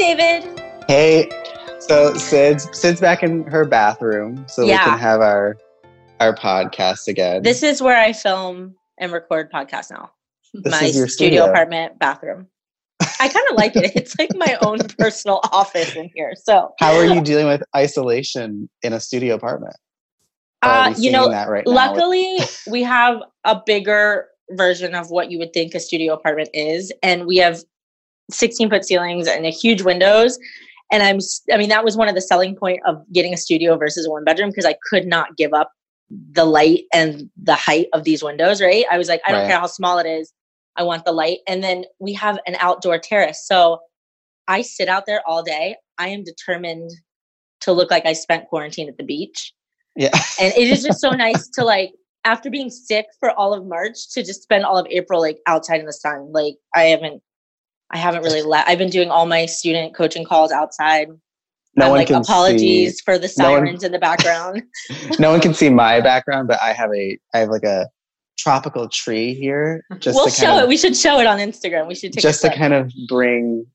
David. Hey. So Sid's Sid's back in her bathroom, so Yeah. we can have our our podcast again. This is where I film and record podcasts now. This my is your studio studio. apartment bathroom. I kind of like it. It's like my own personal office in here. So, How are you dealing with isolation in a studio apartment? Uh, you know, that right luckily we have a bigger version of what you would think a studio apartment is, and we have 16 foot ceilings and a huge windows. And i'm i mean, that was one of the selling point of getting a studio versus a one bedroom because I could not give up the light and the height of these windows. Right? I was like, I don't Right. care how small it is, I want the light. And then we have an outdoor terrace, so I sit out there all day. I am determined to look like I spent quarantine at the beach yeah. and it is just so nice to like after being sick for all of march to just spend all of april like outside in the sun like i haven't i haven't really let i've been doing all my student coaching calls outside No I'm one like can apologies see for the no one- sirens in the background no one can see my background, but I have a I have like a tropical tree here. Just we'll show kind it we should show it on instagram we should take just to kind of bring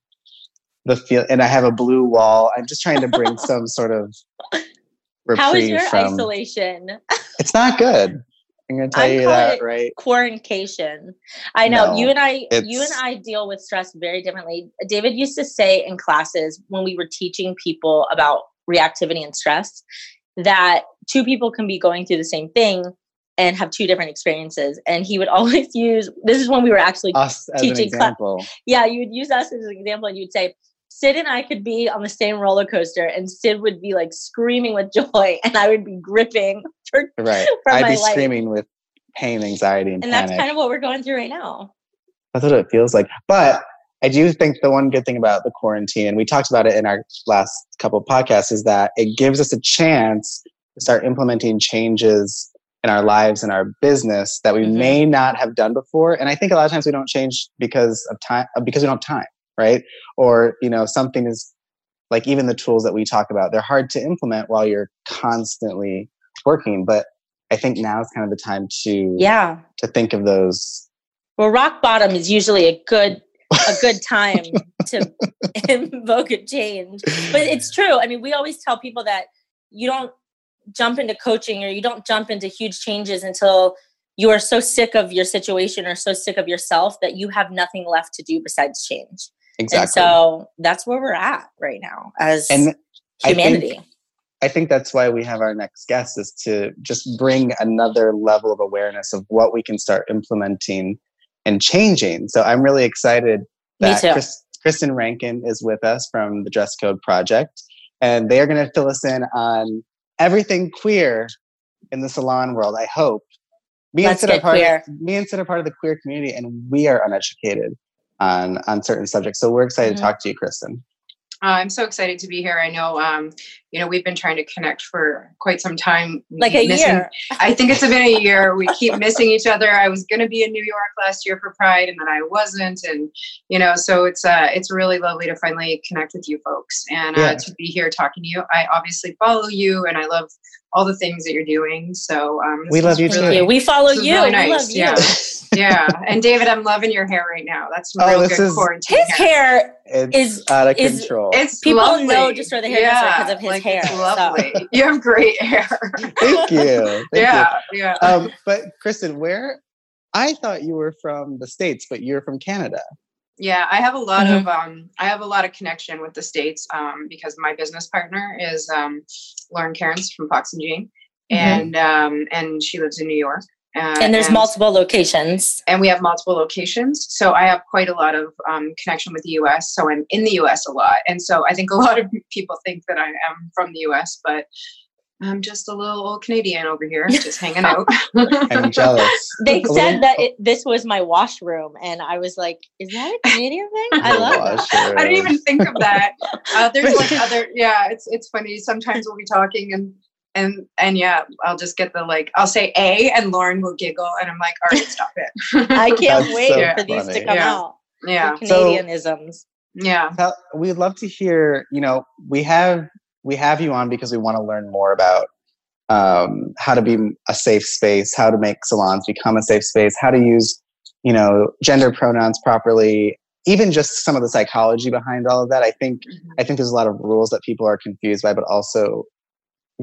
the feel and I have a blue wall. I'm just trying to bring some sort of how is your from isolation it's not good. I'm gonna tell I'm you that it right. quarancation i know No, you and i you and i deal with stress very differently david used to say in classes when we were teaching people about reactivity and stress that two people can be going through the same thing and have two different experiences and he would always use this is when we were actually Us teaching cla- example. yeah you would use us as an example and you'd say sid and i could be on the same roller coaster and sid would be like screaming with joy and i would be gripping for Right. for I'd be life. screaming with pain, anxiety, and, and panic. that's kind of what we're going through right now That's what it feels like. But I do think the one good thing about the quarantine, and we talked about it in our last couple of podcasts, is that it gives us a chance to start implementing changes in our lives and our business that we Mhm. may not have done before. And I think a lot of times we don't change because of time, because we don't have time, right? Or you know, something is like even the tools that we talk about, they're hard to implement while you're constantly working. But I think now is kind of the time to yeah to think of those Well, rock bottom is usually a good a good time to invoke a change. But it's true. I mean, we always tell people that you don't jump into coaching or you don't jump into huge changes until you are so sick of your situation or so sick of yourself that you have nothing left to do besides change. Exactly. And so that's where we're at right now as and I think- humanity. I think that's why we have our next guest is to just bring another level of awareness of what we can start implementing and changing. So I'm really excited that. Chris, Kristin Rankin is with us from the Dress Code Project, and they are going to fill us in on everything queer in the salon world. I hope. Me Let's and Sid are part queer. Of, me and Sid are part of the queer community, and we are uneducated on on certain subjects. So we're excited Mhm. to talk to you, Kristin. Uh, I'm so excited to be here. I know, um, you know, we've been trying to connect for quite some time. We like a missing- year. I think it's been a year. We keep missing each other. I was going to be in New York last year for Pride, and then I wasn't, and you know, so it's uh, it's really lovely to finally connect with you folks and uh, Yeah. to be here talking to you. I obviously follow you, and I love all the things that you're doing. So um, We love you Thank too. really- We follow you. really We nice, love you. yeah. yeah, and David, I'm loving your hair right now. That's some Oh, real this good is- quarantine His hair It's Is- out of is- control. It's People lovely. know just for the hairdresser because of his like, hair, It's so. lovely. You have great hair. Thank you. Thank you. yeah, yeah. um, but Kristin, where I thought you were from the states, but you're from Canada. Yeah, I have a lot Mhm. of um, I have a lot of connection with the states um, because my business partner is um, Lauren Cairns from Fox and Jane, Mhm. and um, and she lives in New York. Uh, and there's multiple locations. and we have multiple locations. So I have quite a lot of um, connection with the U.S. So I'm in the U.S. a lot, and so I think a lot of people think that I am from the U.S., but I'm just a little old Canadian over here, just hanging out. I'm jealous. They said little- that it, this was my washroom, and I was like, "Is that a Canadian thing?" I Your love that. I didn't even think of that. Uh, there's like other, yeah. It's it's funny. Sometimes we'll be talking and and and yeah, I'll just get the like, I'll say A, and Lauren will giggle, and I'm like, all right, stop it. I can't That's wait so for these to come Yeah. out. yeah, The So- Canadianisms. yeah, Tell- We'd love to hear. You know, we have we have you on because we want to learn more about um, how to be a safe space, how to make salons become a safe space, how to use you know gender pronouns properly even just some of the psychology behind all of that. I think mm-hmm. I think there's a lot of rules that people are confused by, but also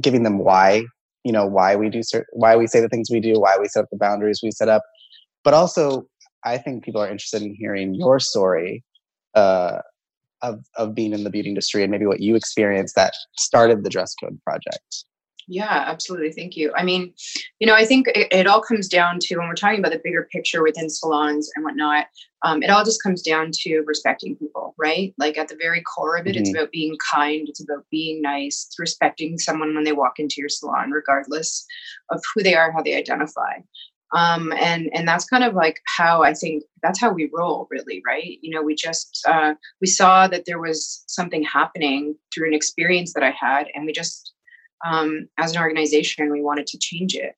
giving them why you know why we do certain, why we say the things we do, why we set up the boundaries we set up, but also I think people are interested in hearing your story uh, of of being in the beauty industry and maybe what you experienced that started the dress code project. Yeah, absolutely. Thank you. I mean, you know, I think it, it, all comes down to when we're talking about the bigger picture within salons and whatnot, um, it all just comes down to respecting people, right? Like at the very core of it, mm-hmm. it's about being kind, it's about being nice, it's respecting someone when they walk into your salon, regardless of who they are, how they identify. Um, and and that's kind of like how I think that's how we roll, really, right? You know, we just uh, we saw that there was something happening through an experience that I had, and we just um, as an organization, we wanted to change it.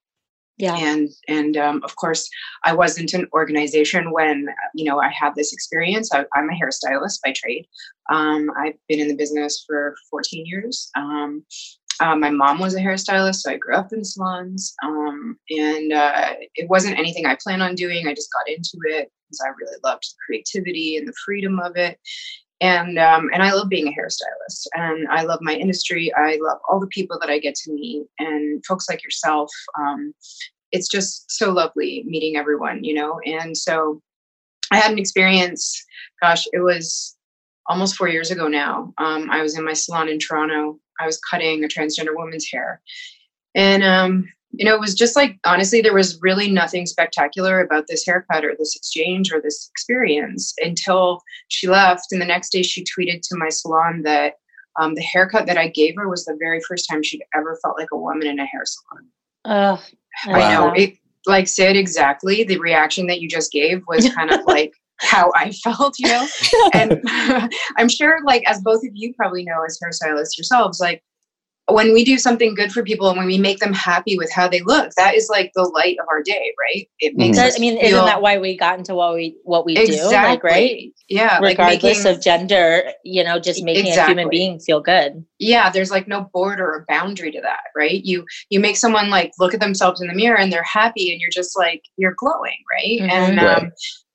Yeah. And and um, of course, I wasn't an organization when you know I had this experience. I, am a hairstylist by trade. Um, I've been in the business for 14 years. Um, uh, my mom was a hairstylist, so I grew up in salons. Um, and uh, it wasn't anything I planned on doing. I just got into it because I really loved the creativity and the freedom of it and um, and I love being a hairstylist, and I love my industry. I love all the people that I get to meet, and folks like yourself. Um, it's just so lovely meeting everyone, you know. And so, I had an experience. Gosh, it was almost four years ago now. Um, I was in my salon in Toronto. I was cutting a transgender woman's hair, and um, you know, it was just like honestly, there was really nothing spectacular about this haircut or this exchange or this experience until she left. And the next day, she tweeted to my salon that um, the haircut that I gave her was the very first time she'd ever felt like a woman in a hair salon. Uh, I know it. Like said exactly, the reaction that you just gave was kind of like how I felt, you know. and I'm sure, like as both of you probably know as hairstylists yourselves, like when we do something good for people and when we make them happy with how they look, that is like the light of our day, right? It makes mm-hmm. I mean, feel, isn't that why we got into what we what we exactly. do? Like, right? Yeah. Regardless like making, of gender, you know, just making exactly. a human being feel good. Yeah, there's like no border or boundary to that, right? You you make someone like look at themselves in the mirror and they're happy and you're just like you're glowing, right? Mm-hmm. And um,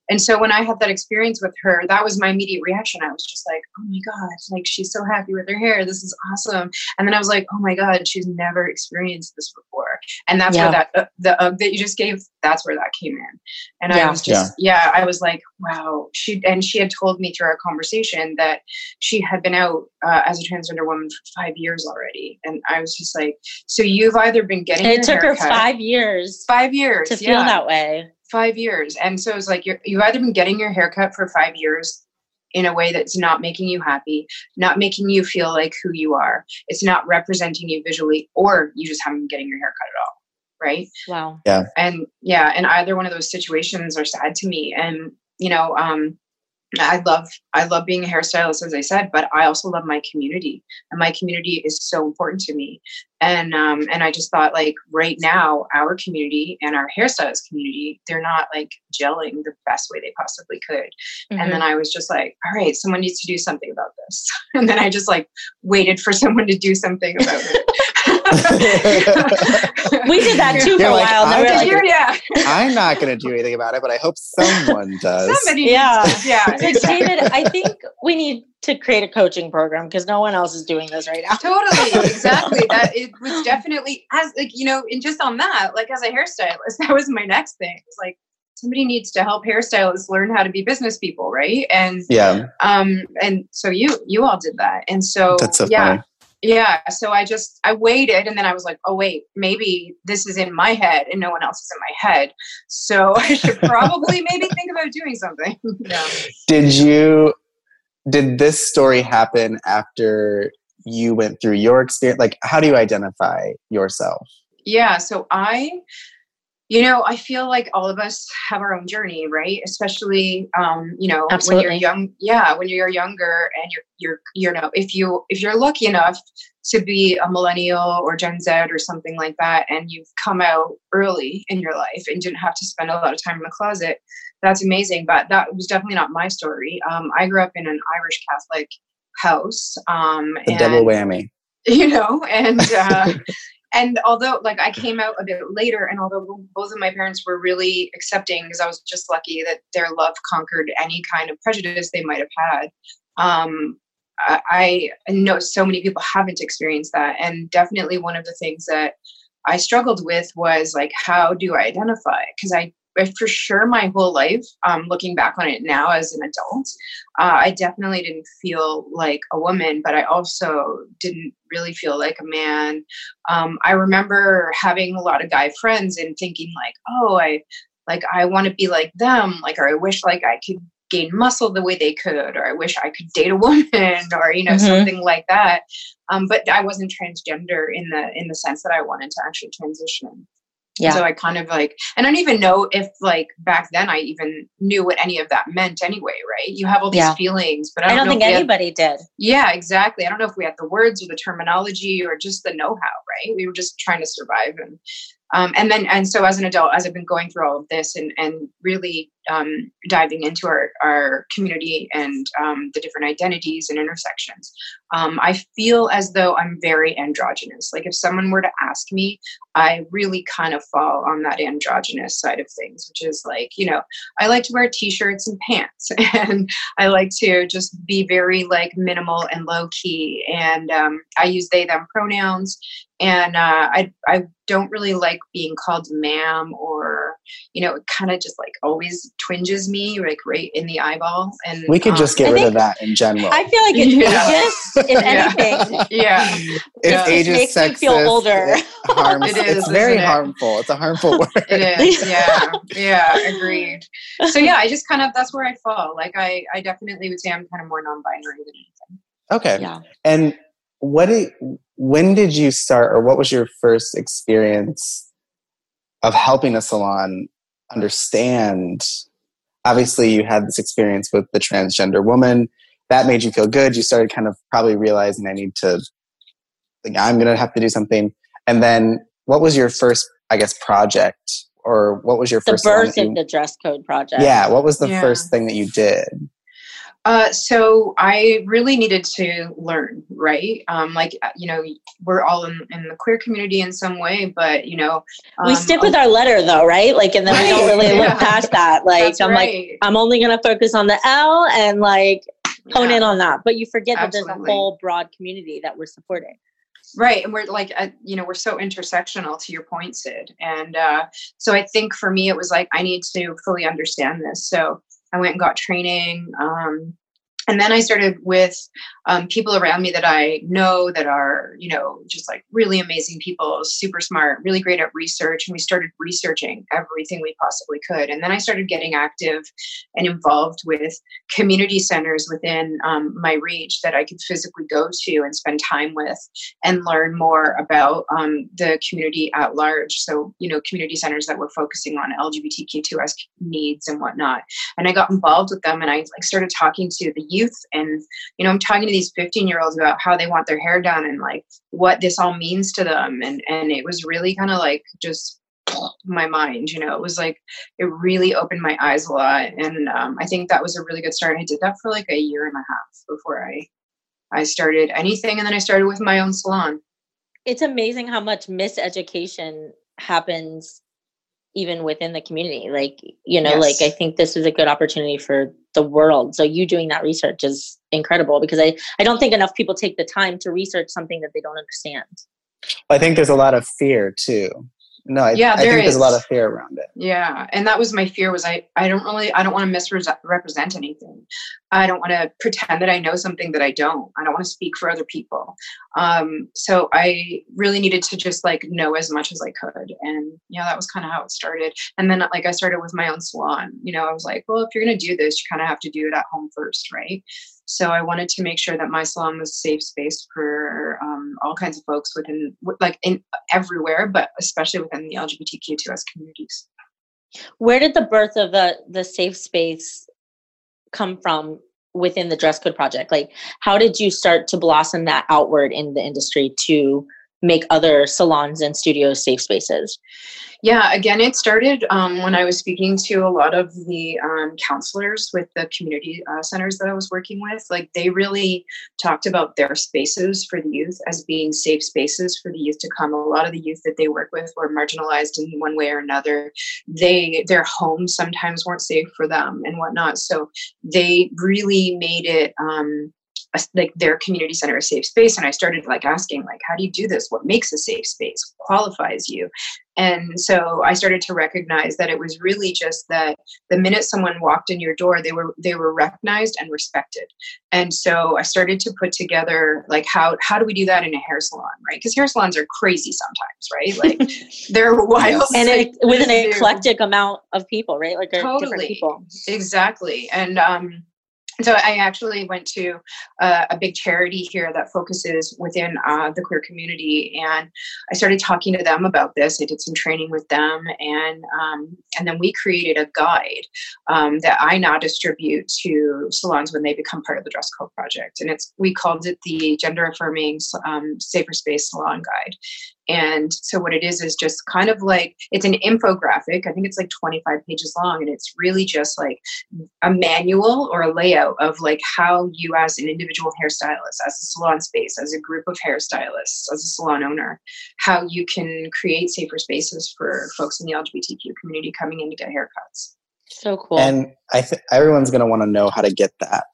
and so when I had that experience with her, that was my immediate reaction. I was just like, oh my God, like she's so happy with her hair. This is awesome. And then I was like, oh my God, she's never experienced this before. And that's yeah. where that, uh, the uh, that you just gave, that's where that came in. And yeah. I was just, yeah. yeah. I was like, wow. She, and she had told me through our conversation that she had been out uh, as a transgender woman for five years already. And I was just like, so you've either been getting, and it took her five years, five years to feel that way five years. And so it's like you're, you've either been getting your haircut for five years in a way that's not making you happy, not making you feel like who you are. It's not representing you visually, or you just haven't been getting your haircut at all. Right. Wow. Yeah. And yeah, and either one of those situations are sad to me. And, you know, um, I love I love being a hairstylist, as I said, but I also love my community, and my community is so important to me. And um, and I just thought like right now, our community and our hairstylist community, they're not like gelling the best way they possibly could. Mm-hmm. And then I was just like, all right, someone needs to do something about this. And then I just like waited for someone to do something about it. we did that too for a while. I'm, like, yeah. I'm not going to do anything about it, but I hope someone does. Somebody yeah. yeah. Exactly. David, I think we need to create a coaching program because no one else is doing this right now. Totally, exactly. that it was definitely as like you know, and just on that, like as a hairstylist, that was my next thing. It's like somebody needs to help hairstylists learn how to be business people, right? And yeah, um, and so you you all did that, and so, That's so yeah. Funny. Yeah. So I just, I waited and then I was like, oh, wait, maybe this is in my head and no one else is in my head. So I should probably maybe think about doing something. yeah. Did you, did this story happen after you went through your experience? Like, how do you identify yourself? Yeah. So I, you know, I feel like all of us have our own journey, right? Especially, um, you know, Absolutely. when you're young. Yeah, when you're younger and you're, you're, you know, if you if you're lucky enough to be a millennial or Gen Z or something like that, and you've come out early in your life and didn't have to spend a lot of time in the closet, that's amazing. But that was definitely not my story. Um, I grew up in an Irish Catholic house. Um, the and, double whammy. You know, and. Uh, and although like I came out a bit later, and although both of my parents were really accepting, because I was just lucky that their love conquered any kind of prejudice they might have had. Um, I, I know so many people haven't experienced that, and definitely one of the things that I struggled with was like, how do I identify? Because I for sure my whole life, um, looking back on it now as an adult, uh, I definitely didn't feel like a woman, but I also didn't really feel like a man. Um, I remember having a lot of guy friends and thinking like, oh, I like I want to be like them, like or I wish like I could gain muscle the way they could, or I wish I could date a woman, or you know mm-hmm. something like that. Um, but I wasn't transgender in the in the sense that I wanted to actually transition. Yeah. So I kind of like, and I don't even know if like back then I even knew what any of that meant anyway, right? You have all these yeah. feelings, but I don't, I don't think anybody had, did. Yeah, exactly. I don't know if we had the words or the terminology or just the know how, right? We were just trying to survive. And um, and then and so as an adult as i've been going through all of this and and really um, diving into our, our community and um, the different identities and intersections. Um, i feel as though i'm very androgynous. Like if someone were to ask me i really kind of fall on that androgynous side of things which is like you know i like to wear t-shirts and pants and i like to just be very like minimal and low key and um, i use they them pronouns and uh, I I don't really like being called ma'am or you know it kind of just like always twinges me like right in the eyeball and we could um, just get I rid of that in general. I feel like it's yeah. ages if anything yeah. If yeah. ages makes sexist, feel older. it harms, it is, it's very it? harmful. It's a harmful word. It is. Yeah. Yeah. Agreed. So yeah I just kind of that's where I fall. Like I I definitely would say I'm kind of more non-binary than anything. Okay. Yeah. And what did when did you start or what was your first experience of helping a salon understand obviously you had this experience with the transgender woman. That made you feel good. You started kind of probably realizing i need to like i'm gonna have to do something. And then what was your first i guess project? Or what was your the first the birth of the dress code project. Yeah what was the yeah. first thing that you did uh, so I really needed to learn, right? Um, like, uh, you know, we're all in, in the queer community in some way, but, you know. Um, we stick with our letter though, right? Like, and then right, we don't really yeah. look past that. Like, That's I'm right. like, I'm only going to focus on the L and like hone yeah. in on that. But you forget Absolutely. that there's a whole broad community that we're supporting. Right. And we're like, uh, you know, we're so intersectional to your point, Sid. And uh, so I think for me, it was like, I need to fully understand this. So I went and got training. Um, and then I started with um, people around me that I know that are, you know, just like really amazing people, super smart, really great at research. And we started researching everything we possibly could. And then I started getting active and involved with community centers within um, my reach that I could physically go to and spend time with and learn more about um, the community at large. So, you know, community centers that were focusing on LGBTQ2S needs and whatnot. And I got involved with them and I like started talking to the youth and, you know, I'm talking to these 15 year olds about how they want their hair done and like what this all means to them. And and it was really kind of like just my mind you know it was like it really opened my eyes a lot. And um, i think that was a really good start. I did that for like a year and a half before i i started anything. And then i started with my own salon. It's amazing how much miseducation happens even within the community. Like you know yes. like i think this is a good opportunity for the world. So you doing that research is incredible because i i don't think enough people take the time to research something that they don't understand. I think there's a lot of fear too no I, yeah, I think is. there's a lot of fear around it. Yeah and that was my fear was i i don't really i don't want to misrepresent anything. I don't want to pretend that i know something that i don't. I don't want to speak for other people. Um so i really needed to just like know as much as i could and you know that was kind of how it started. And then like i started with my own salon. You know i was like well if you're going to do this you kind of have to do it at home first right so I wanted to make sure that my salon was safe space for um, all kinds of folks within, like in everywhere, but especially within the LGBTQ2S communities. Where did the birth of the the safe space come from within the dress code project? Like, how did you start to blossom that outward in the industry to make other salons and studios safe spaces? Yeah, again, it started um, when I was speaking to a lot of the um, counselors with the community uh, centers that I was working with. Like, they really talked about their spaces for the youth as being safe spaces for the youth to come. A lot of the youth that they work with were marginalized in one way or another. They their homes sometimes weren't safe for them and whatnot. So they really made it. Um, a, like their community center a safe space and i started like asking like how do you do this? What makes a safe space? Qualifies you? And so i started to recognize that it was really just that the minute someone walked in your door they were they were recognized and respected. And so i started to put together like how how do we do that in a hair salon right? Because hair salons are crazy sometimes right? Like they're wild. And it, with an eclectic amount of people right? Like totally. different people. Exactly. And um so I actually went to uh, a big charity here that focuses within uh, the queer community, and I started talking to them about this. I did some training with them, and um, and then we created a guide um, that I now distribute to salons when they become part of the Dress Code Project, and it's we called it the Gender Affirming um, Safer Space Salon Guide, and so what it is is just kind of like it's an infographic. I think it's like 25 pages long, and it's really just like a manual or a layout of like how you, as an individual hairstylist, as a salon space, as a group of hairstylists, as a salon owner, how you can create safer spaces for folks in the LGBTQ community coming in to get haircuts. So cool. And I think everyone's going to want to know how to get that.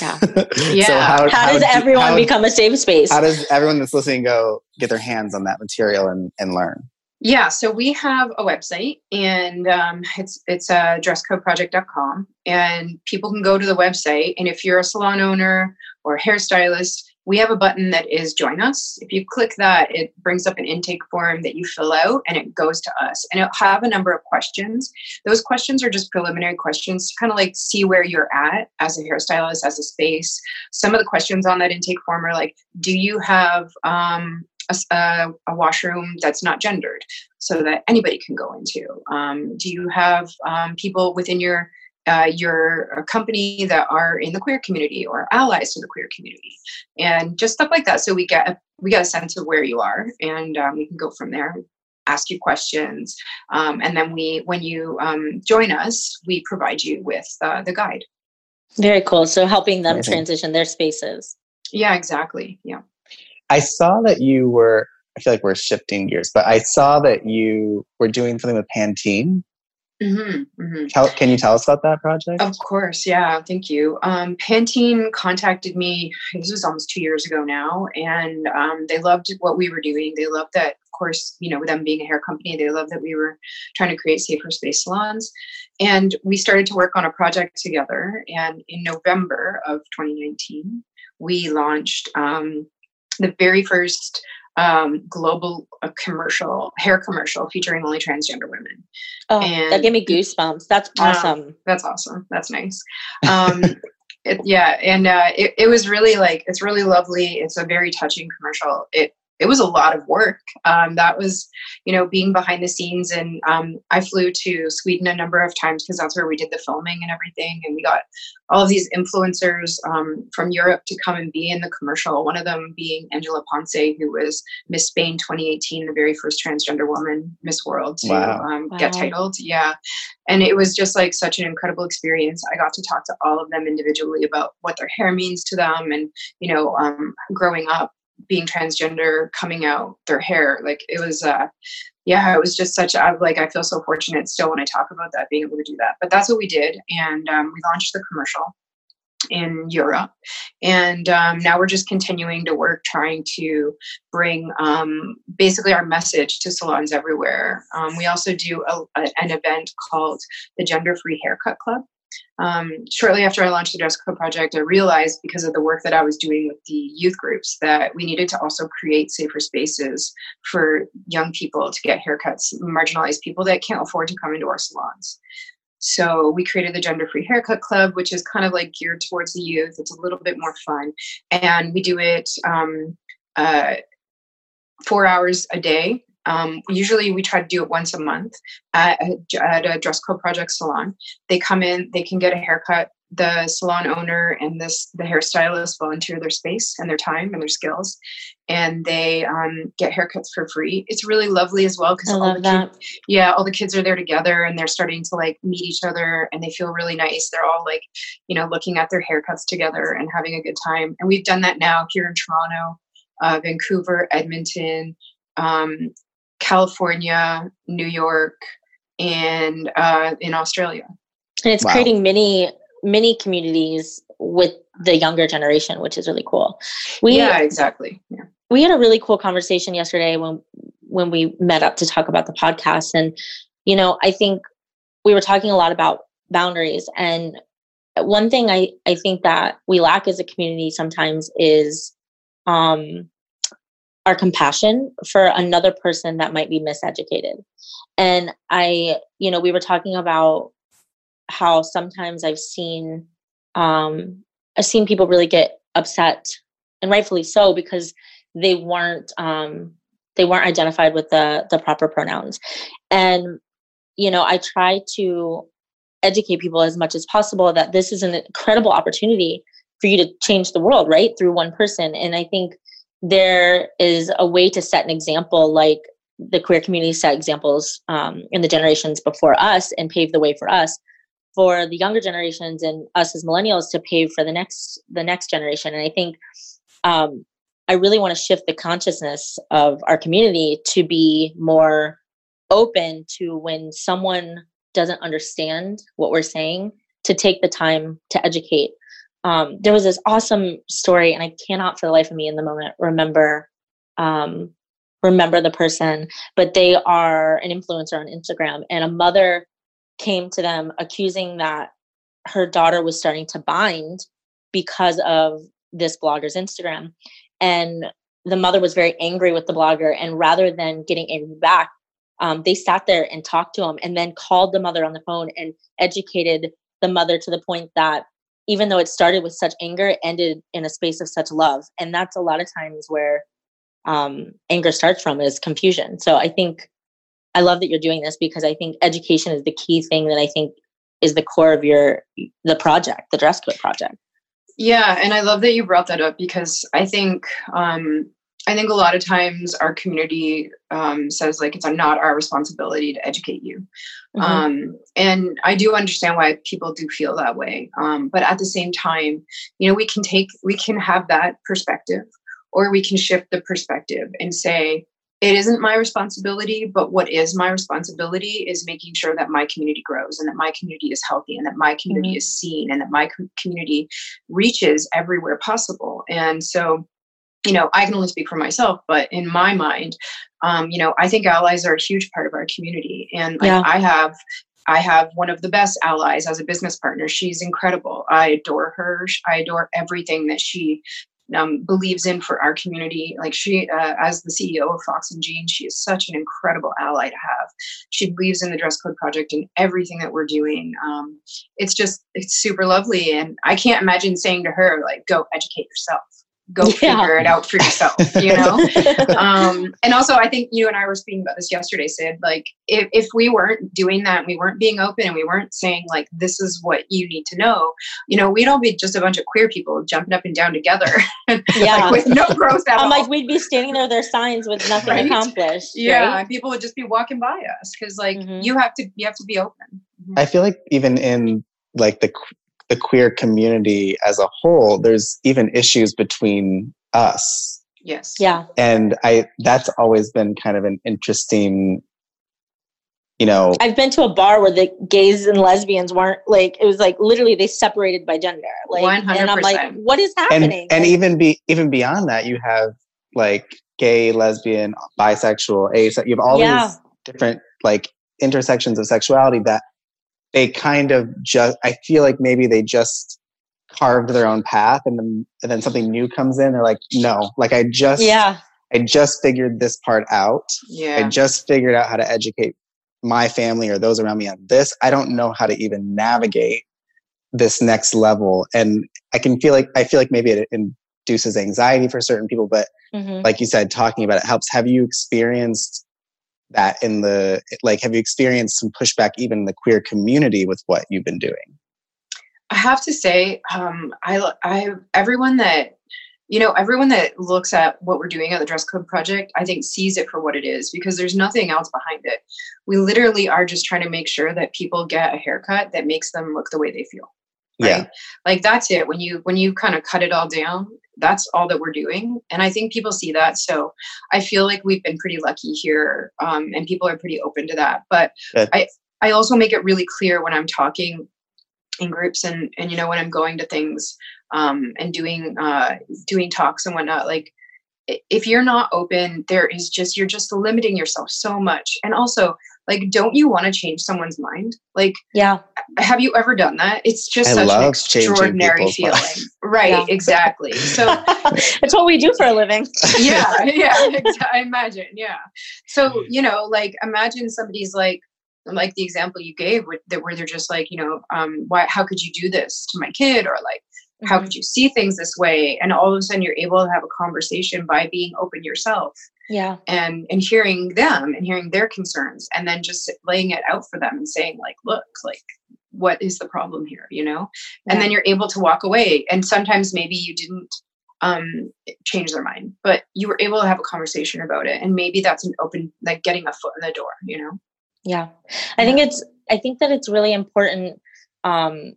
Yeah. yeah. So how, how, does how, everyone how, become a safe space? How does everyone that's listening go get their hands on that material and, and learn? Yeah, so we have a website and um, it's it's uh, dresscodeproject.com and people can go to the website and if you're a salon owner or hairstylist, we have a button that is join us. If you click that, it brings up an intake form that you fill out and it goes to us. And it'll have a number of questions. Those questions are just preliminary questions to kind of like see where you're at as a hairstylist, as a space. Some of the questions on that intake form are like, do you have um, a, a, washroom that's not gendered so that anybody can go into? Um, do you have um, people within your uh, your company that are in the queer community or allies to the queer community. And just stuff like that. So we get we get a sense of where you are and um, we can go from there ask you questions. Um, and then we when you um, join us we provide you with uh, the guide. Very cool. So helping them Amazing. transition their spaces. Yeah exactly. Yeah. I saw that you were i feel like we're shifting gears but i saw that you were doing something with pantene Mm-hmm, mm-hmm. Tell, can you tell us about that project? Of course, yeah. Thank you. Um, Pantene contacted me. This was almost two years ago now, and um, they loved what we were doing. They loved that, of course, you know, with them being a hair company, they loved that we were trying to create safer space salons. And we started to work on a project together. And in November of 2019, we launched um, the very first um, global uh, commercial hair commercial featuring only transgender women. Oh, and, that gave me goosebumps. That's awesome. Uh, that's awesome. That's nice. Um, it, yeah, and uh, it, it was really like it's really lovely. It's a very touching commercial. It it was a lot of work. Um, that was, you know, being behind the scenes. And um, I flew to Sweden a number of times because that's where we did the filming and everything. And we got all of these influencers um, from Europe to come and be in the commercial. One of them being Angela Ponce, who was Miss Spain 2018, the very first transgender woman Miss World to wow. Um, wow. get titled. Yeah. And it was just like such an incredible experience. I got to talk to all of them individually about what their hair means to them and, you know, um, growing up being transgender coming out their hair like it was uh yeah it was just such a like i feel so fortunate still when i talk about that being able to do that but that's what we did and um, we launched the commercial in Europe. And um, now we're just continuing to work trying to bring um, basically our message to salons everywhere. Um, we also do a, a, an event called the Gender Free Haircut Club um, shortly after I launched the Dress Code Project, I realized because of the work that I was doing with the youth groups that we needed to also create safer spaces for young people to get haircuts, marginalized people that can't afford to come into our salons. So we created the Gender Free Haircut Club, which is kind of like geared towards the youth. It's a little bit more fun, and we do it um, uh, four hours a day um, usually, we try to do it once a month at a, at a dress code project salon. They come in, they can get a haircut the salon owner and this the hairstylist volunteer their space and their time and their skills and they um, get haircuts for free it's really lovely as well because all the that. kids yeah all the kids are there together and they're starting to like meet each other and they feel really nice they're all like you know looking at their haircuts together and having a good time and we've done that now here in toronto uh, vancouver edmonton um, california new york and uh, in australia and it's wow. creating many many communities with the younger generation, which is really cool. We, yeah, exactly. Yeah. We had a really cool conversation yesterday when when we met up to talk about the podcast, and you know, I think we were talking a lot about boundaries. And one thing I I think that we lack as a community sometimes is um, our compassion for another person that might be miseducated. And I, you know, we were talking about how sometimes I've seen um, I've seen people really get upset, and rightfully so, because they weren't um, they weren't identified with the the proper pronouns. And you know, I try to educate people as much as possible that this is an incredible opportunity for you to change the world, right, through one person. And I think there is a way to set an example like the queer community set examples um, in the generations before us and pave the way for us. For the younger generations and us as millennials to pave for the next the next generation. And i think um, i really want to shift the consciousness of our community to be more open to when someone doesn't understand what we're saying to take the time to educate um, there was this awesome story and i cannot for the life of me in the moment remember um, remember the person but they are an influencer on instagram and a mother came to them accusing that her daughter was starting to bind because of this blogger's Instagram. And the mother was very angry with the blogger. And rather than getting angry back, um, they sat there and talked to him and then called the mother on the phone and educated the mother to the point that even though it started with such anger, it ended in a space of such love. And that's a lot of times where um, anger starts from is confusion. So I think I love that you're doing this because I think education is the key thing that I think is the core of your the project, the dress code project. Yeah, and I love that you brought that up because I think um, I think a lot of times our community um, says like it's not our responsibility to educate you, mm-hmm. um, and I do understand why people do feel that way. Um, but at the same time, you know, we can take we can have that perspective, or we can shift the perspective and say, it isn't my responsibility, but what is my responsibility is making sure that my community grows and that my community is healthy and that my community mm-hmm. is seen and that my community reaches everywhere possible. And so, you know, I can only speak for myself, but in my mind, um, you know, I think allies are a huge part of our community. And like, yeah. I have I have one of the best allies as a business partner. She's incredible. I adore her. I adore everything that she um, believes in for our community. Like she, uh, as the CEO of Fox and Jane, she is such an incredible ally to have. She believes in the dress code project and everything that we're doing. Um, it's just, it's super lovely. And I can't imagine saying to her, like, go educate yourself go yeah. figure it out for yourself you know um, and also i think you and i were speaking about this yesterday sid like if, if we weren't doing that we weren't being open and we weren't saying like this is what you need to know you know we'd all be just a bunch of queer people jumping up and down together yeah like, with no growth at i'm all. like we'd be standing there with their signs with nothing right? accomplished yeah right? people would just be walking by us because like mm-hmm. you have to you have to be open mm-hmm. i feel like even in like the the queer community as a whole, there's even issues between us. Yes. Yeah. And I that's always been kind of an interesting you know I've been to a bar where the gays and lesbians weren't like it was like literally they separated by gender. Like 100%. and I'm like what is happening? And, and even be even beyond that you have like gay, lesbian, bisexual, asexual, you have all yeah. these different like intersections of sexuality that they kind of just i feel like maybe they just carved their own path and then and then something new comes in. They're like no like i just yeah. I just figured this part out. Yeah. i just figured out how to educate my family or those around me on this. I don't know how to even navigate this next level. And i can feel like i feel like maybe it induces anxiety for certain people but mm-hmm. like you said talking about it helps. Have you experienced that in the like have you experienced some pushback even in the queer community with what you've been doing I have to say, um, I, I, everyone that, you know, everyone that looks at what we're doing at the Dress Code Project, I think sees it for what it is because there's nothing else behind it. We literally are just trying to make sure that people get a haircut that makes them look the way they feel. Right? Yeah. Like that's it. When you when you kind of cut it all down, that's all that we're doing. And I think people see that. So I feel like we've been pretty lucky here. Um, and people are pretty open to that. But I, I also make it really clear when I'm talking in groups and and you know when i'm going to things um and doing uh doing talks and whatnot like if you're not open there is just you're just limiting yourself so much and also like don't you want to change someone's mind? Like yeah. have you ever done that? It's just I such an extraordinary feeling. right yeah. exactly. So it's what we do for a living. Yeah yeah i imagine yeah. So you know like imagine somebody's like like the example you gave with, that where they're just like you know um why how could you do this to my kid? or like mm-hmm. how could you see things this way? and all of a sudden you're able to have a conversation by being open yourself yeah. and and hearing them and hearing their concerns and then just laying it out for them and saying like look like what is the problem here? you know? And then you're able to walk away and sometimes maybe you didn't um, change their mind but you were able to have a conversation about it and maybe that's an open like getting a foot in the door you know? Yeah. I think it's I think that it's really important um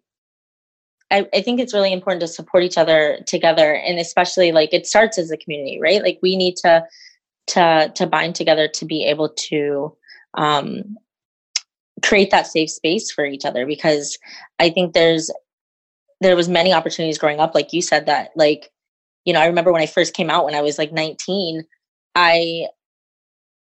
I, I think it's really important to support each other together and especially like it starts as a community, right? Like we need to to to bind together to be able to um create that safe space for each other because I think there's there was many opportunities growing up like you said that like you know I remember when I first came out when I was like 19 I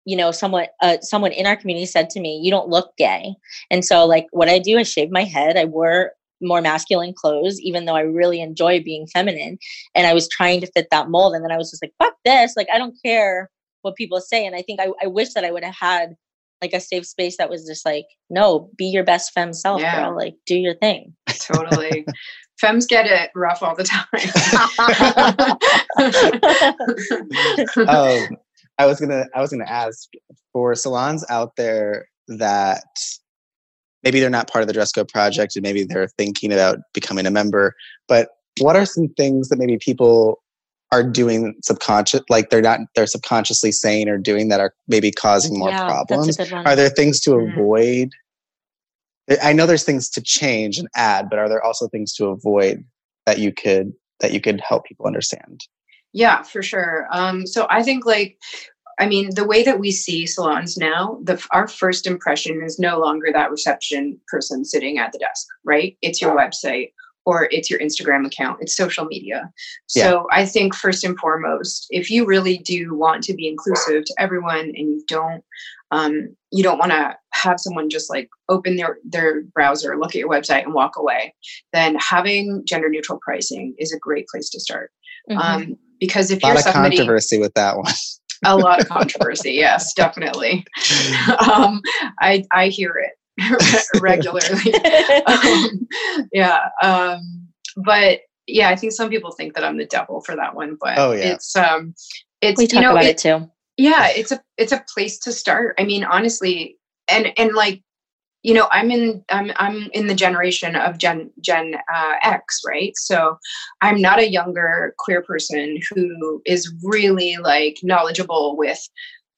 you know someone uh, someone in our community said to me you don't look gay. And so like what i do is shave my head. I wore more masculine clothes even though i really enjoy being feminine and i was trying to fit that mold and then i was just like fuck this. Like i don't care what people say and i think i, I wish that i would have had like a safe space that was just like no be your best femme self yeah. girl like do your thing. Totally. Femmes get it rough all the time. Um, I was gonna I was gonna ask for salons out there that maybe they're not part of the dress code project and maybe they're thinking about becoming a member, but what are some things that maybe people are doing subconscious like they're not they're subconsciously saying or doing that are maybe causing more yeah, problems are there things to mm-hmm. avoid i know there's things to change and add but are there also things to avoid that you could that you could help people understand yeah, for sure. Um, so I think like I mean, the way that we see salons now, the our first impression is no longer that reception person sitting at the desk, right? It's your website or it's your Instagram account, it's social media. So yeah. I think first and foremost, if you really do want to be inclusive to everyone and you don't um, you don't want to have someone just like open their their browser, look at your website and walk away, then having gender neutral pricing is a great place to start. Mm-hmm. Um, because if a lot you're of somebody, controversy with that one. a lot of controversy, yes, definitely. Um, I I hear it regularly. um, yeah, um, but yeah, I think some people think that I'm the devil for that one, but oh, yeah. it's um, it's we talk you know, about it, it too. Yeah, it's a it's a place to start. I mean, honestly, and and like you know i'm in i'm i'm in the generation of gen gen uh, x right so i'm not a younger queer person who is really like knowledgeable with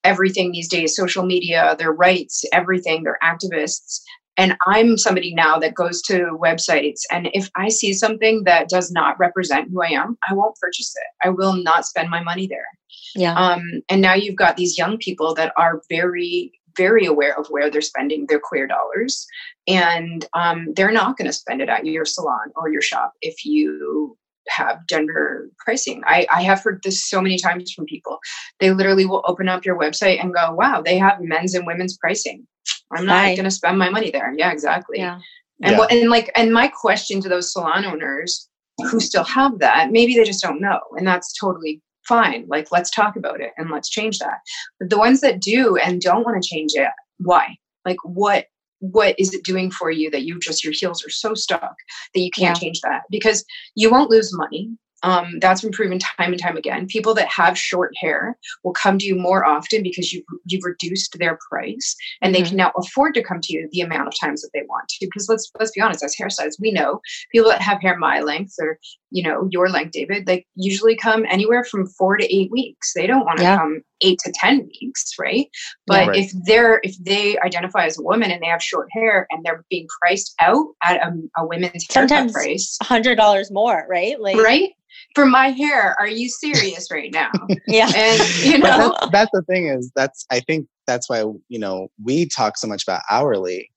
everything these days social media their rights everything they're activists. And i'm somebody now that goes to websites and if i see something that does not represent who i am i won't purchase it. I will not spend my money there. Yeah. Um, and now you've got these young people that are very very aware of where they're spending their queer dollars. And um, they're not going to spend it at your salon or your shop if you have gender pricing. I, I have heard this so many times from people. They literally will open up your website and go, wow, they have men's and women's pricing. I'm not going to spend my money there. Yeah, exactly. Yeah. And yeah. what, and like, and my question to those salon owners who still have that, maybe they just don't know. And that's totally fine like let's talk about it and let's change that but the ones that do and don't want to change it why like what what is it doing for you that you just your heels are so stuck that you can't yeah. change that because you won't lose money um, that's been proven time and time again. People that have short hair will come to you more often because you've, you've reduced their price and mm-hmm. they can now afford to come to you the amount of times that they want to. Because let's let's be honest, as hairstylists, we know people that have hair my length or you know your length, David, like usually come anywhere from four to eight weeks. They don't want to yeah. come eight to ten weeks, right? But yeah, right. if they're if they identify as a woman and they have short hair and they're being priced out at a, a women's sometimes price, hundred dollars more, right? Like right for my hair. Are you serious right now? yeah. And you know that's, that's, the thing is that's I think that's why you know we talk so much about hourly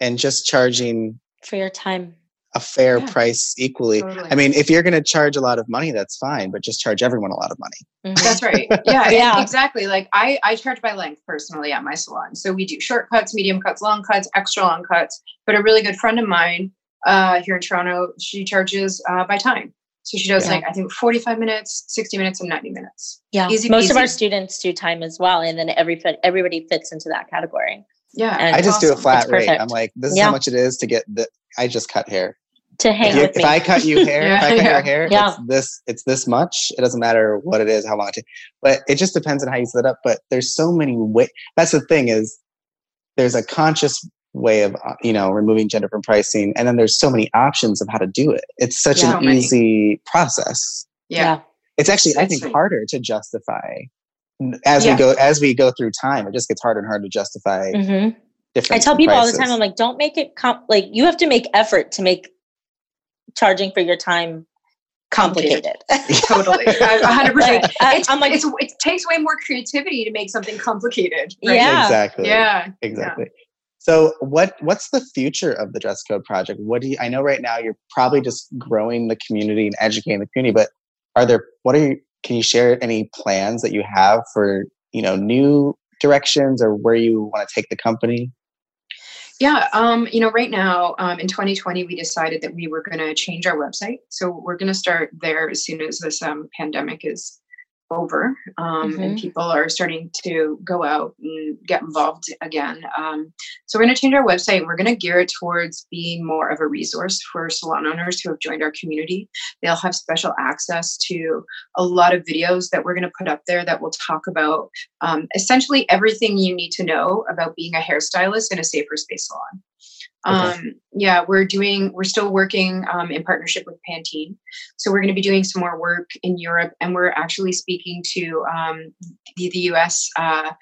and just charging for your time a fair yeah. price equally. Totally. I mean, if you're going to charge a lot of money, that's fine, but just charge everyone a lot of money. Mm-hmm. That's right. Yeah, yeah, exactly. Like I, I charge by length personally at my salon. So we do short cuts, medium cuts, long cuts, extra long cuts. But a really good friend of mine uh, here in Toronto, she charges uh, by time. So she does yeah. like I think 45 minutes, 60 minutes, and 90 minutes. Yeah. Easy Most of our students do time as well. And then every everybody fits into that category. Yeah. And I just awesome. do a flat rate. I'm like, this is yeah. how much it is to get the I just cut hair. To hang if, with if me. I cut you hair, yeah. if I cut your hair, yeah. it's this it's this much. It doesn't matter what it is, how long it takes. But it just depends on how you set it up. But there's so many ways. That's the thing is there's a conscious way of uh, you know removing gender from pricing and then there's so many options of how to do it it's such yeah, an easy process yeah it's actually That's i think right. harder to justify as yeah. we go as we go through time it just gets harder and harder to justify mm-hmm. different i tell people prices. all the time i'm like don't make it comp- like you have to make effort to make charging for your time complicated. totally, hundred percent. Uh, I'm like, it takes way more creativity to make something complicated. Right? Yeah, exactly. Yeah, exactly. Yeah. So what what's the future of the dress code project? What do you I know right now you're probably just growing the community and educating the community, but are there what are you can you share any plans that you have for, you know, new directions or where you want to take the company? Yeah, um, you know, right now um, in 2020, we decided that we were going to change our website. So we're going to start there as soon as this um, pandemic is over um, mm-hmm. and people are starting to go out and get involved again. Um, so we're going to change our website. We're going to gear it towards being more of a resource for salon owners who have joined our community. They'll have special access to a lot of videos that we're going to put up there that will talk about um, essentially everything you need to know about being a hairstylist in a safer space salon. Okay. Um, yeah, we're doing, we're still working um, in partnership with Pantene. So we're going to be doing some more work in Europe, and we're actually speaking to um, the, the US uh,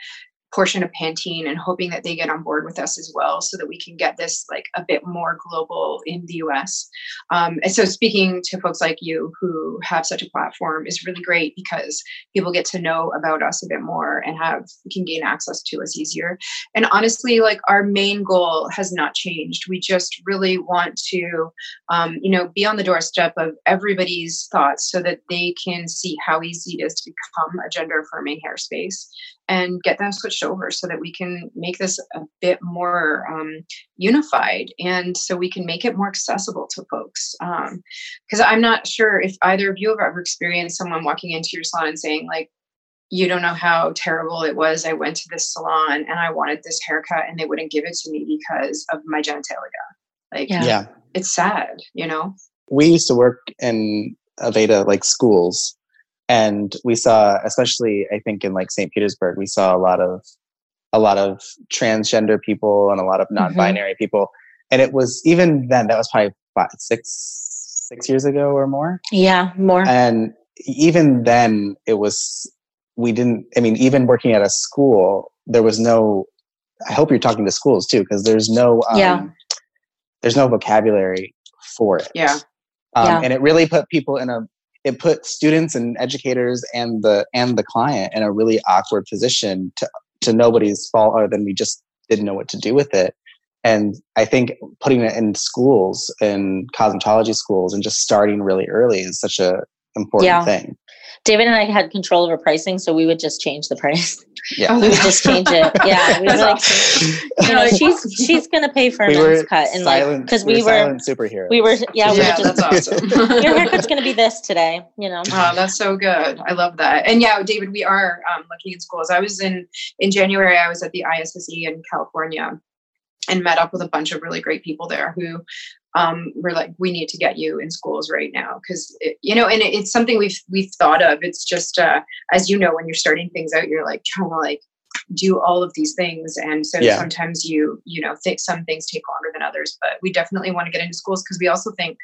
portion of Pantene and hoping that they get on board with us as well so that we can get this like a bit more global in the US. Um, and so speaking to folks like you who have such a platform is really great because people get to know about us a bit more and have can gain access to us easier. And honestly, like our main goal has not changed. We just really want to, um, you know, be on the doorstep of everybody's thoughts so that they can see how easy it is to become a gender affirming hair space and get them switched over so that we can make this a bit more um, unified and so we can make it more accessible to folks. Because um, I'm not sure if either of you have ever experienced someone walking into your salon and saying, like, you don't know how terrible it was. I went to this salon and I wanted this haircut and they wouldn't give it to me because of my genitalia. Like, yeah. yeah. it's sad, you know? We used to work in Aveda, like schools, and we saw especially i think in like st petersburg we saw a lot of a lot of transgender people and a lot of mm-hmm. non-binary mm-hmm. people and it was even then that was probably five, six six years ago or more yeah more and even then it was we didn't i mean even working at a school there was no i hope you're talking to schools too because there's no um, yeah. there's no vocabulary for it yeah um, yeah. and it really put people in a it put students and educators and the and the client in a really awkward position to to nobody's fault other than we just didn't know what to do with it and i think putting it in schools in cosmetology schools and just starting really early is such a important yeah. thing David and I had control over pricing, so we would just change the price. Yeah, we would just change it. Yeah, we would like, you know, she's she's gonna pay for a we cut, and like because we, we, were superheroes. We were, yeah, we yeah, were just, that's awesome. your haircut's gonna be this today. You know, oh, that's so good. I love that. And yeah, David, we are um, looking in schools. I was in in January. I was at the ISSE in California and met up with a bunch of really great people there who um, we're like, we need to get you in schools right now because you know, and it, it's something we've we've thought of. It's just uh, as you know, when you're starting things out, you're like trying to like do all of these things, and so yeah. sometimes you you know think some things take longer than others. But we definitely want to get into schools because we also think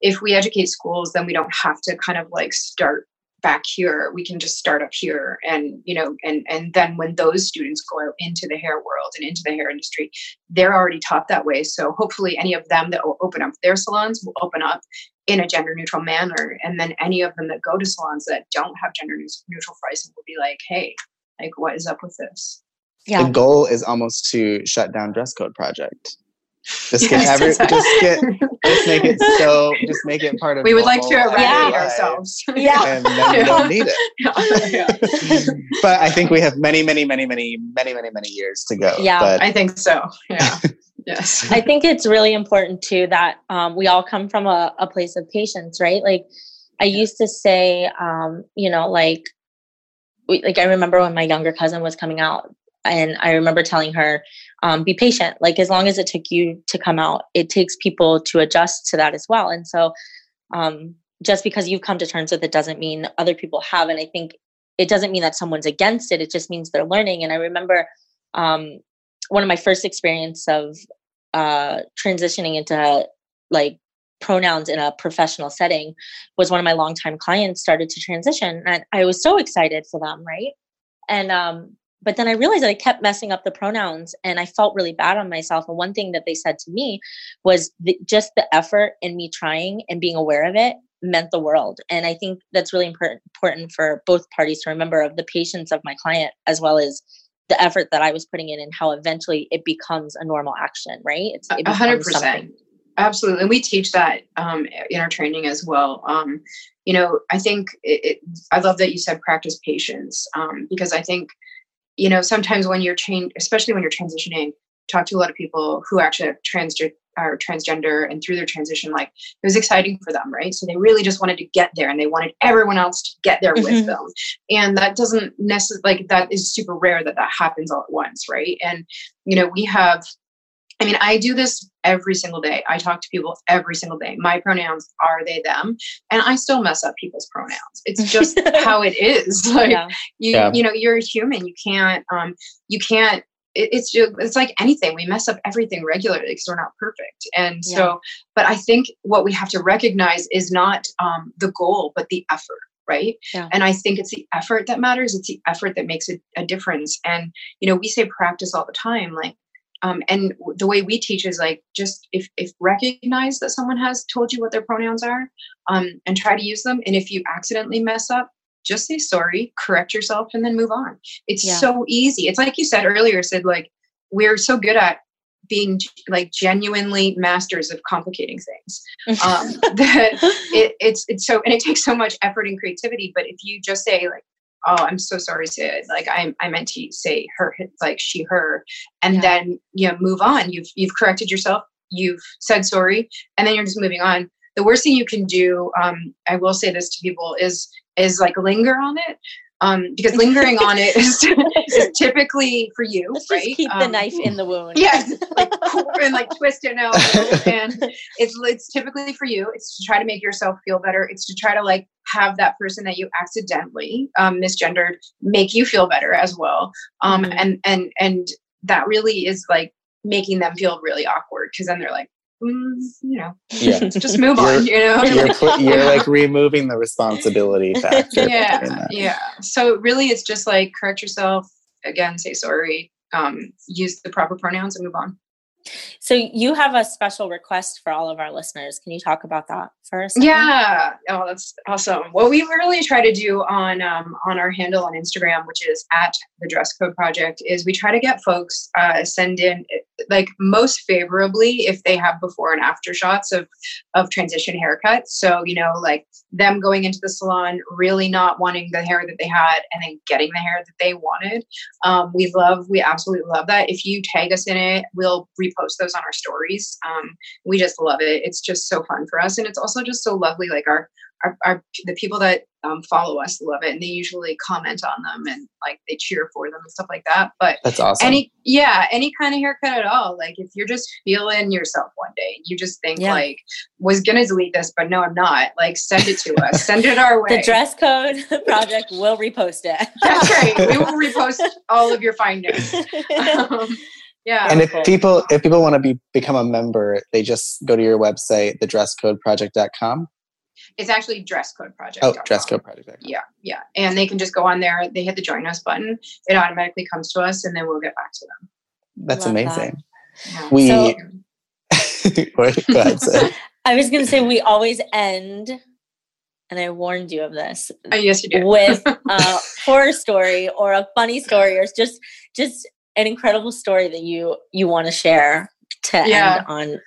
if we educate schools, then we don't have to kind of like start back here we can just start up here. And you know and and then when those students go out into the hair world and into the hair industry they're already taught that way. So hopefully any of them that will open up their salons will open up in a gender neutral manner. And then any of them that go to salons that don't have gender neutral pricing will be like hey like what is up with this? Yeah. the goal is almost to shut down dress code project just get every, just get, just make it so, just make it part of. We would like to eradicate yeah. ourselves. Yeah, and then we don't need it. but I think we have many, many, many, many, many, many, many years to go. Yeah, but, I think so. Yeah. yes. I think it's really important too that um, we all come from a, a place of patience, right? Like I used to say, um, you know, like we, like I remember when my younger cousin was coming out, and I remember telling her, um, be patient. Like as long as it took you to come out, it takes people to adjust to that as well. And so, um, just because you've come to terms with it doesn't mean other people have. And I think it doesn't mean that someone's against it. It just means they're learning. And I remember um, one of my first experience of uh, transitioning into like pronouns in a professional setting was one of my longtime clients started to transition and i was so excited for them right and um but then I realized that I kept messing up the pronouns and I felt really bad on myself. And one thing that they said to me was the, just the effort in me trying and being aware of it meant the world. And I think that's really important, important for both parties to remember of the patience of my client as well as the effort that I was putting in and how eventually it becomes a normal action, right? It's a hundred percent. Absolutely. And we teach that um, in our training as well. Um, you know, I think it, it, I love that you said practice patience um, because I think you know, sometimes when you're change, especially when you're transitioning, talk to a lot of people who actually have trans are transgender and through their transition, like it was exciting for them, right? So they really just wanted to get there and they wanted everyone else to get there mm-hmm. with them. And that doesn't necessarily like that is super rare that that happens all at once, right? And you know, we have I mean, I do this every single day. I talk to people every single day. My pronouns are they, them, and I still mess up people's pronouns. It's just how it is. Like yeah. you, yeah. you know, you're a human. You can't, um, you can't. It, it's just, it's like anything. We mess up everything regularly because we're not perfect. And yeah. so, but I think what we have to recognize is not um, the goal, but the effort right yeah. and i think it's the effort that matters it's the effort that makes a, a difference and you know we say practice all the time like um, and the way we teach is like just if, if recognize that someone has told you what their pronouns are um, and try to use them and if you accidentally mess up just say sorry correct yourself and then move on. It's yeah. so easy. It's like you said earlier said like we're so good at being like genuinely masters of complicating things. Um, that it, it's it's so and it takes so much effort and creativity but if you just say like oh i'm so sorry to like i, I meant to say her like she her. And yeah. then you know move on. You've you've corrected yourself. You've said sorry. And then you're just moving on. The worst thing you can do um, i will say this to people is is like linger on it. Um, because lingering on it is, is, typically for you, Let's right? Just keep um, the knife in the wound. Yes, like and like twist it out, and it's it's typically for you. It's to try to make yourself feel better. It's to try to like have that person that you accidentally um, misgendered make you feel better as well. Um, mm-hmm. and and and that really is like making them feel really awkward because then they're like, mm, you know, yeah. just move on, you know? You're, you're like removing the responsibility factor. yeah. Yeah. So really it's just like correct yourself again, say sorry, um, use the proper pronouns and move on. So you have a special request for all of our listeners. Can you talk about that first? Yeah. Oh, that's awesome. What we really try to do on um, on our handle on Instagram, which is at the Dress Code Project, is we try to get folks uh, send in like most favorably if they have before and after shots of of transition haircuts. So you know, like them going into the salon, really not wanting the hair that they had, and then getting the hair that they wanted. Um, we love, we absolutely love that. If you tag us in it, we'll repost those on our stories. Um, we just love it. It's just so fun for us, and it's also just so lovely. Like our our, our the people that um, follow us love it and they usually comment on them and like they cheer for them and stuff like that but That's awesome. any yeah any kind of haircut at all like if you're just feeling yourself one day you just think Yeah. like was gonna delete this but no i'm not like send it to us send it our way The dress code project will repost it. that's right we will repost all of your findings um, yeah and if Cool. people if people want to be become a member, they just go to your website, thedresscodeproject.com. it's actually dress code project Oh, dresscodeproject.com. yeah yeah and they can just go on there they hit the join us button it automatically comes to us and then we'll get back to them That's Love that. amazing. yeah. We So- Wait, go ahead, Sid. I was going to say we always end, and I warned you of this, Oh, yes you do with a horror story or a funny story or just just an incredible story that you you want to share to Yeah. end on.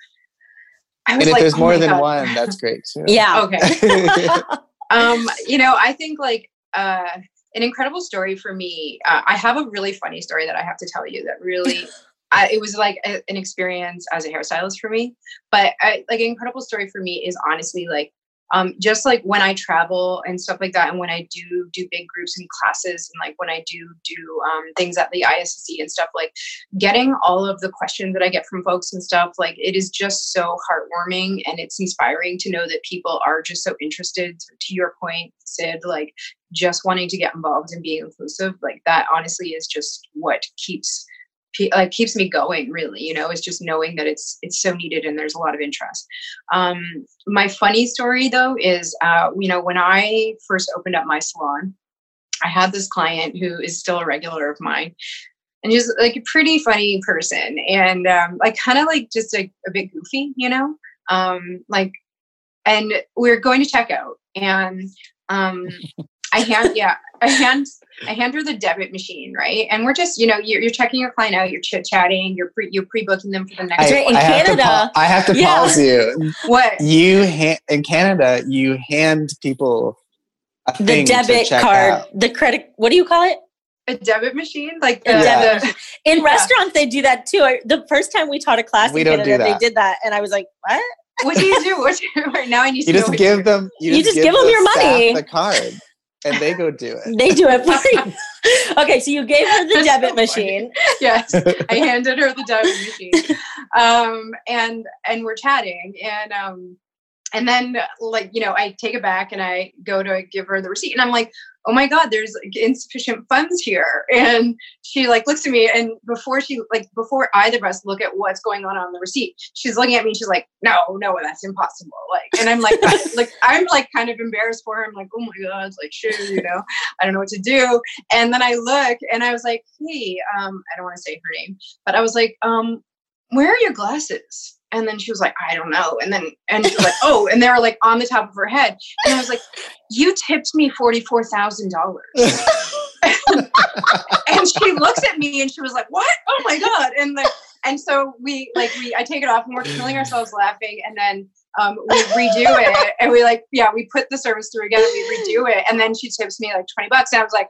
I and if like, there's oh more than God. one, that's great too. Yeah. okay um you know i think like uh an incredible story for me uh, i have a really funny story that i have to tell you that really I, it was like a, an experience as a hairstylist for me but I, like an incredible story for me is honestly like um, just like when I travel and stuff like that, and when I do do big groups and classes, and like when I do do um, things at the ISC and stuff, like getting all of the questions that I get from folks and stuff, like it is just so heartwarming and it's inspiring to know that people are just so interested. To your point, Sid, like just wanting to get involved and being inclusive, like that honestly is just what keeps like keeps me going really you know it's just knowing that it's it's so needed and there's a lot of interest. Um my funny story though is uh you know when i first opened up my salon i had this client who is still a regular of mine and just like a pretty funny person and um like kind of like just a, a bit goofy you know? Um like and we are going to check out and um i hand yeah i hand I hand her the debit machine, right? And we're just, you know, you're, you're checking your client out, you're chit chatting, you're pre, you're pre booking them for the next. That's right, in have to Canada- pa- I have to Yeah. pause you. What You ha- in Canada, you hand people a The thing to debit check card, out. the credit. What do you call it? a debit machine? Like the, debit the- In Yeah. restaurants, they do that too. I, the first time we taught a class We in don't Canada, do that. they did that, and I was like, "What?" what do you do? What do you, right now I need You to just what give them. You, You just give them your staff money. The card, and they go do it. They do it for you. okay, so you gave her the That's debit so machine. yes i handed her the debit machine um and and we're chatting and um and then like you know i take it back and i go to give her the receipt and i'm like oh my god there's like, insufficient funds here. And she like looks at me and before she like before either of us look at what's going on on the receipt she's looking at me and she's like no no that's impossible. Like and i'm like like i'm like kind of embarrassed for her. I'm like oh my god it's like shit you know i don't know what to do. And then I look and I was like, hey, um, I don't want to say her name, but I was like, um, where are your glasses? And then she was like, I don't know. And then, and she was like, oh, and they were like on the top of her head. And I was like, you tipped me $44,000. and she looks at me and she was like, what? Oh my God. And like, and so we like, we, I take it off and we're killing ourselves laughing. And then um, we redo it and we like, yeah, we put the service through again and we redo it. And then she tips me like 20 bucks. And I was like,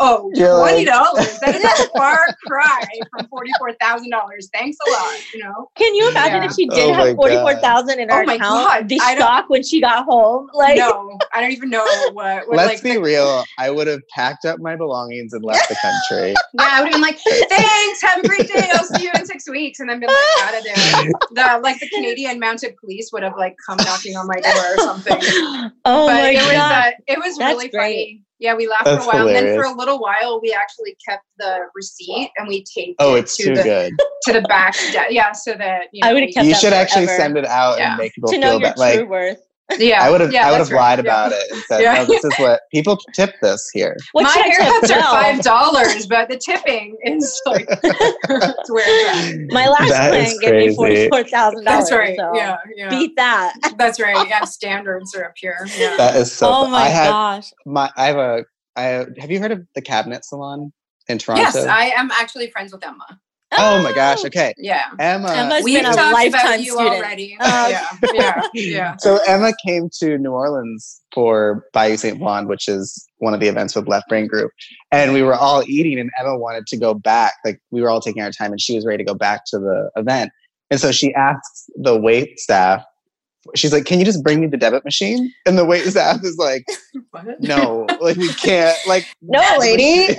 oh, You're like- $20. That is a far cry from $44,000. Thanks a lot, you know? Can you imagine Yeah. if she did Oh have forty four thousand in Oh her my account? God, The I don't- shock when she got home, like no, I don't even know what. what Let's like, be the- real. I would have packed up my belongings and left the country. Yeah, I would have been like, thanks, have a great day. I'll see you in six weeks. And then been like out of there. The like the Canadian mounted police would have like come knocking on my door or something. oh but my it was god. uh, it was That's really great. funny. Yeah, we laughed That's for a while. And then for a little while we actually kept the receipt and we taped Oh, it it's to too the good. to the back. de- yeah, so that you know, I would've kept You that should actually forever. send it out Yeah. and make people to know feel your that. Like worth. Yeah, I would have, yeah, I would that's have right, lied yeah. about it and said, Yeah. "No, this is what people tip this here." What My should I tip? haircuts are five dollars, but the tipping is like it's where. My last That is client gave me crazy. forty four thousand dollars. That's right. So Yeah, yeah. beat that. That's right. Yeah, standards are up here. Yeah. That is so. oh my I had gosh. my. I have a. I have, have you heard of the Cabinet Salon in Toronto? Yes, I am actually friends with Emma. Oh my gosh. Oh, okay, Yeah. Emma. Emma's We've been a talked lifetime about you student. already. Oh. yeah, yeah, yeah. So Emma came to New Orleans for Bayou St. Blonde, which is one of the events with Left Brain Group, and we were all eating, and Emma wanted to go back. Like we were all taking our time, and she was ready to go back to the event. And so she asks the wait staff she's like, "Can you just bring me the debit machine?" And the wait staff is like, "No, like we can't." Like, No, lady.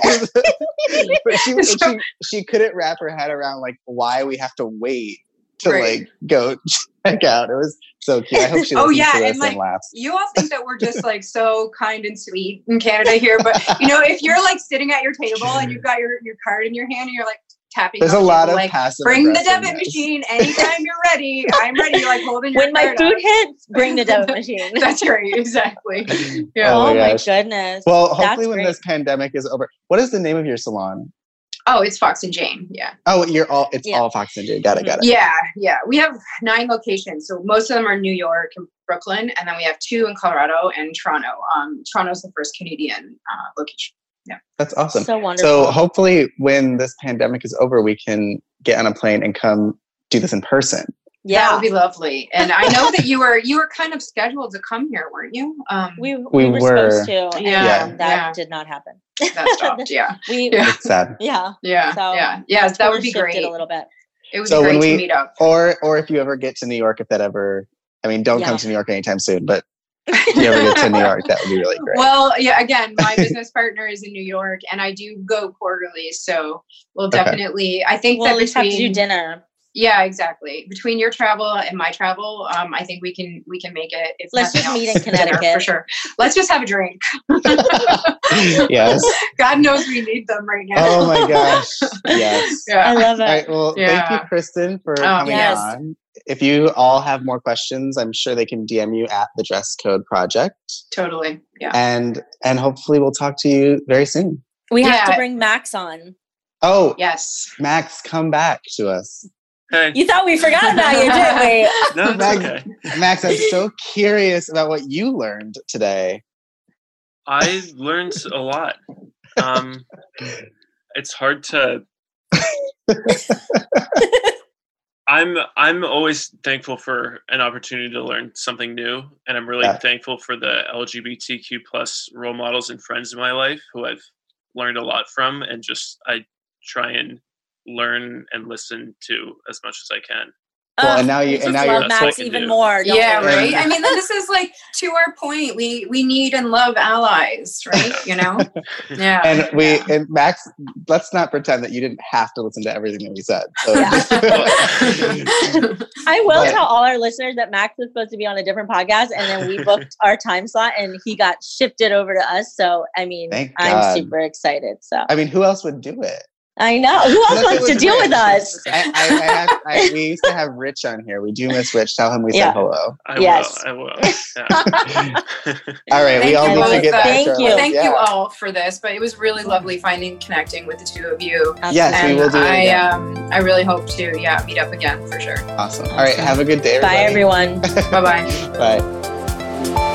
but she, and she she couldn't wrap her head around like why we have to wait to Right. like go check out. It was so cute. I hope she Oh, yeah, to and, this and, like, laughs. You all think that we're just like so kind and sweet in Canada here, but you know, if you're like sitting at your table and you've got your, your card in your hand and you're like tapping, There's a lot table, of like passive. bring the debit machine anytime you're ready. I'm ready. Like holding your when my card food up. hits, bring the debit machine. That's right, exactly. Yeah. Oh Oh, my my goodness. Well, That's hopefully when great. this pandemic is over, what is the name of your salon? Oh, it's Fox and Jane. Yeah. Oh, you're all. It's Yeah. all Fox and Jane. Got it. Got it. Yeah, yeah. We have nine locations. So most of them are New York and Brooklyn, and then we have two in Colorado and Toronto. Um, Toronto's the first Canadian uh, location. That's awesome. So wonderful. So hopefully, when this pandemic is over, we can get on a plane and come do this in person. Yeah. That would be lovely. And I know that you were you were kind of scheduled to come here, weren't you? Um, we, we, We were, were. supposed to. and Yeah, that yeah. did not happen. that stopped. Yeah, We, Yeah. It's sad. yeah. yeah, So, yeah, yeah. That would be shifted great. a little bit. It would So be when great we- to meet up. Or, or if you ever get to New York, if that ever, I mean, don't Yeah. come to New York anytime soon. But if you ever get to New York, that would be really great. Well, yeah. Again, my business partner is in New York, and I do go quarterly. So we'll Okay. definitely. I think We'll that at least have to do dinner. Yeah, exactly. Between your travel and my travel, um, I think we can we can make it. If Let's nothing just meet else, in dinner Connecticut. for sure. Let's just have a drink. yes. God knows we need them right now. Oh my gosh. Yes. I love it. All right. Well, thank you, Kristin, for Oh, coming yes. on. If you all have more questions, I'm sure they can DM you at the Dress Code Project, Totally. Yeah. and and hopefully we'll talk to you very soon. we have Yeah. to bring Max on. Oh, Yes. Max, come back to us. Hey, You thought we forgot about you, didn't we? no, Max- okay. Max, I'm so curious about what you learned today. I learned a lot. Um, it's hard to. I'm I'm always thankful for an opportunity to learn something new, and I'm really Yeah. thankful for the LGBTQ plus role models and friends in my life who I've learned a lot from, and just I try and learn and listen to as much as I can. Well, and now you- and now love you're- Max even do. more. don't Yeah, we? right. I mean, this is like to our point. We we need and love allies, right? You know. Yeah. And we Yeah. and Max, let's not pretend that you didn't have to listen to everything that we said. So I will But- tell all our listeners that Max was supposed to be on a different podcast, and then we booked our time slot, and he got shifted over to us. So, I mean, I'm God. super excited. So, I mean, who else would do it? I know who else Unless wants to deal Rich. with us. I, I, I have, I, we used to have Rich on here. We do miss Rich. Tell him we Yeah. said hello. I Yes. will. I will. Yeah. All right, we all you need to both. get back Thank to you. life. Thank you all for this, but it was really lovely finding connecting with the two of you. Yes, we will do it I um I really hope to yeah meet up again for sure. Awesome. All right, have a good day, Bye, everybody. everyone. Bye bye. Bye.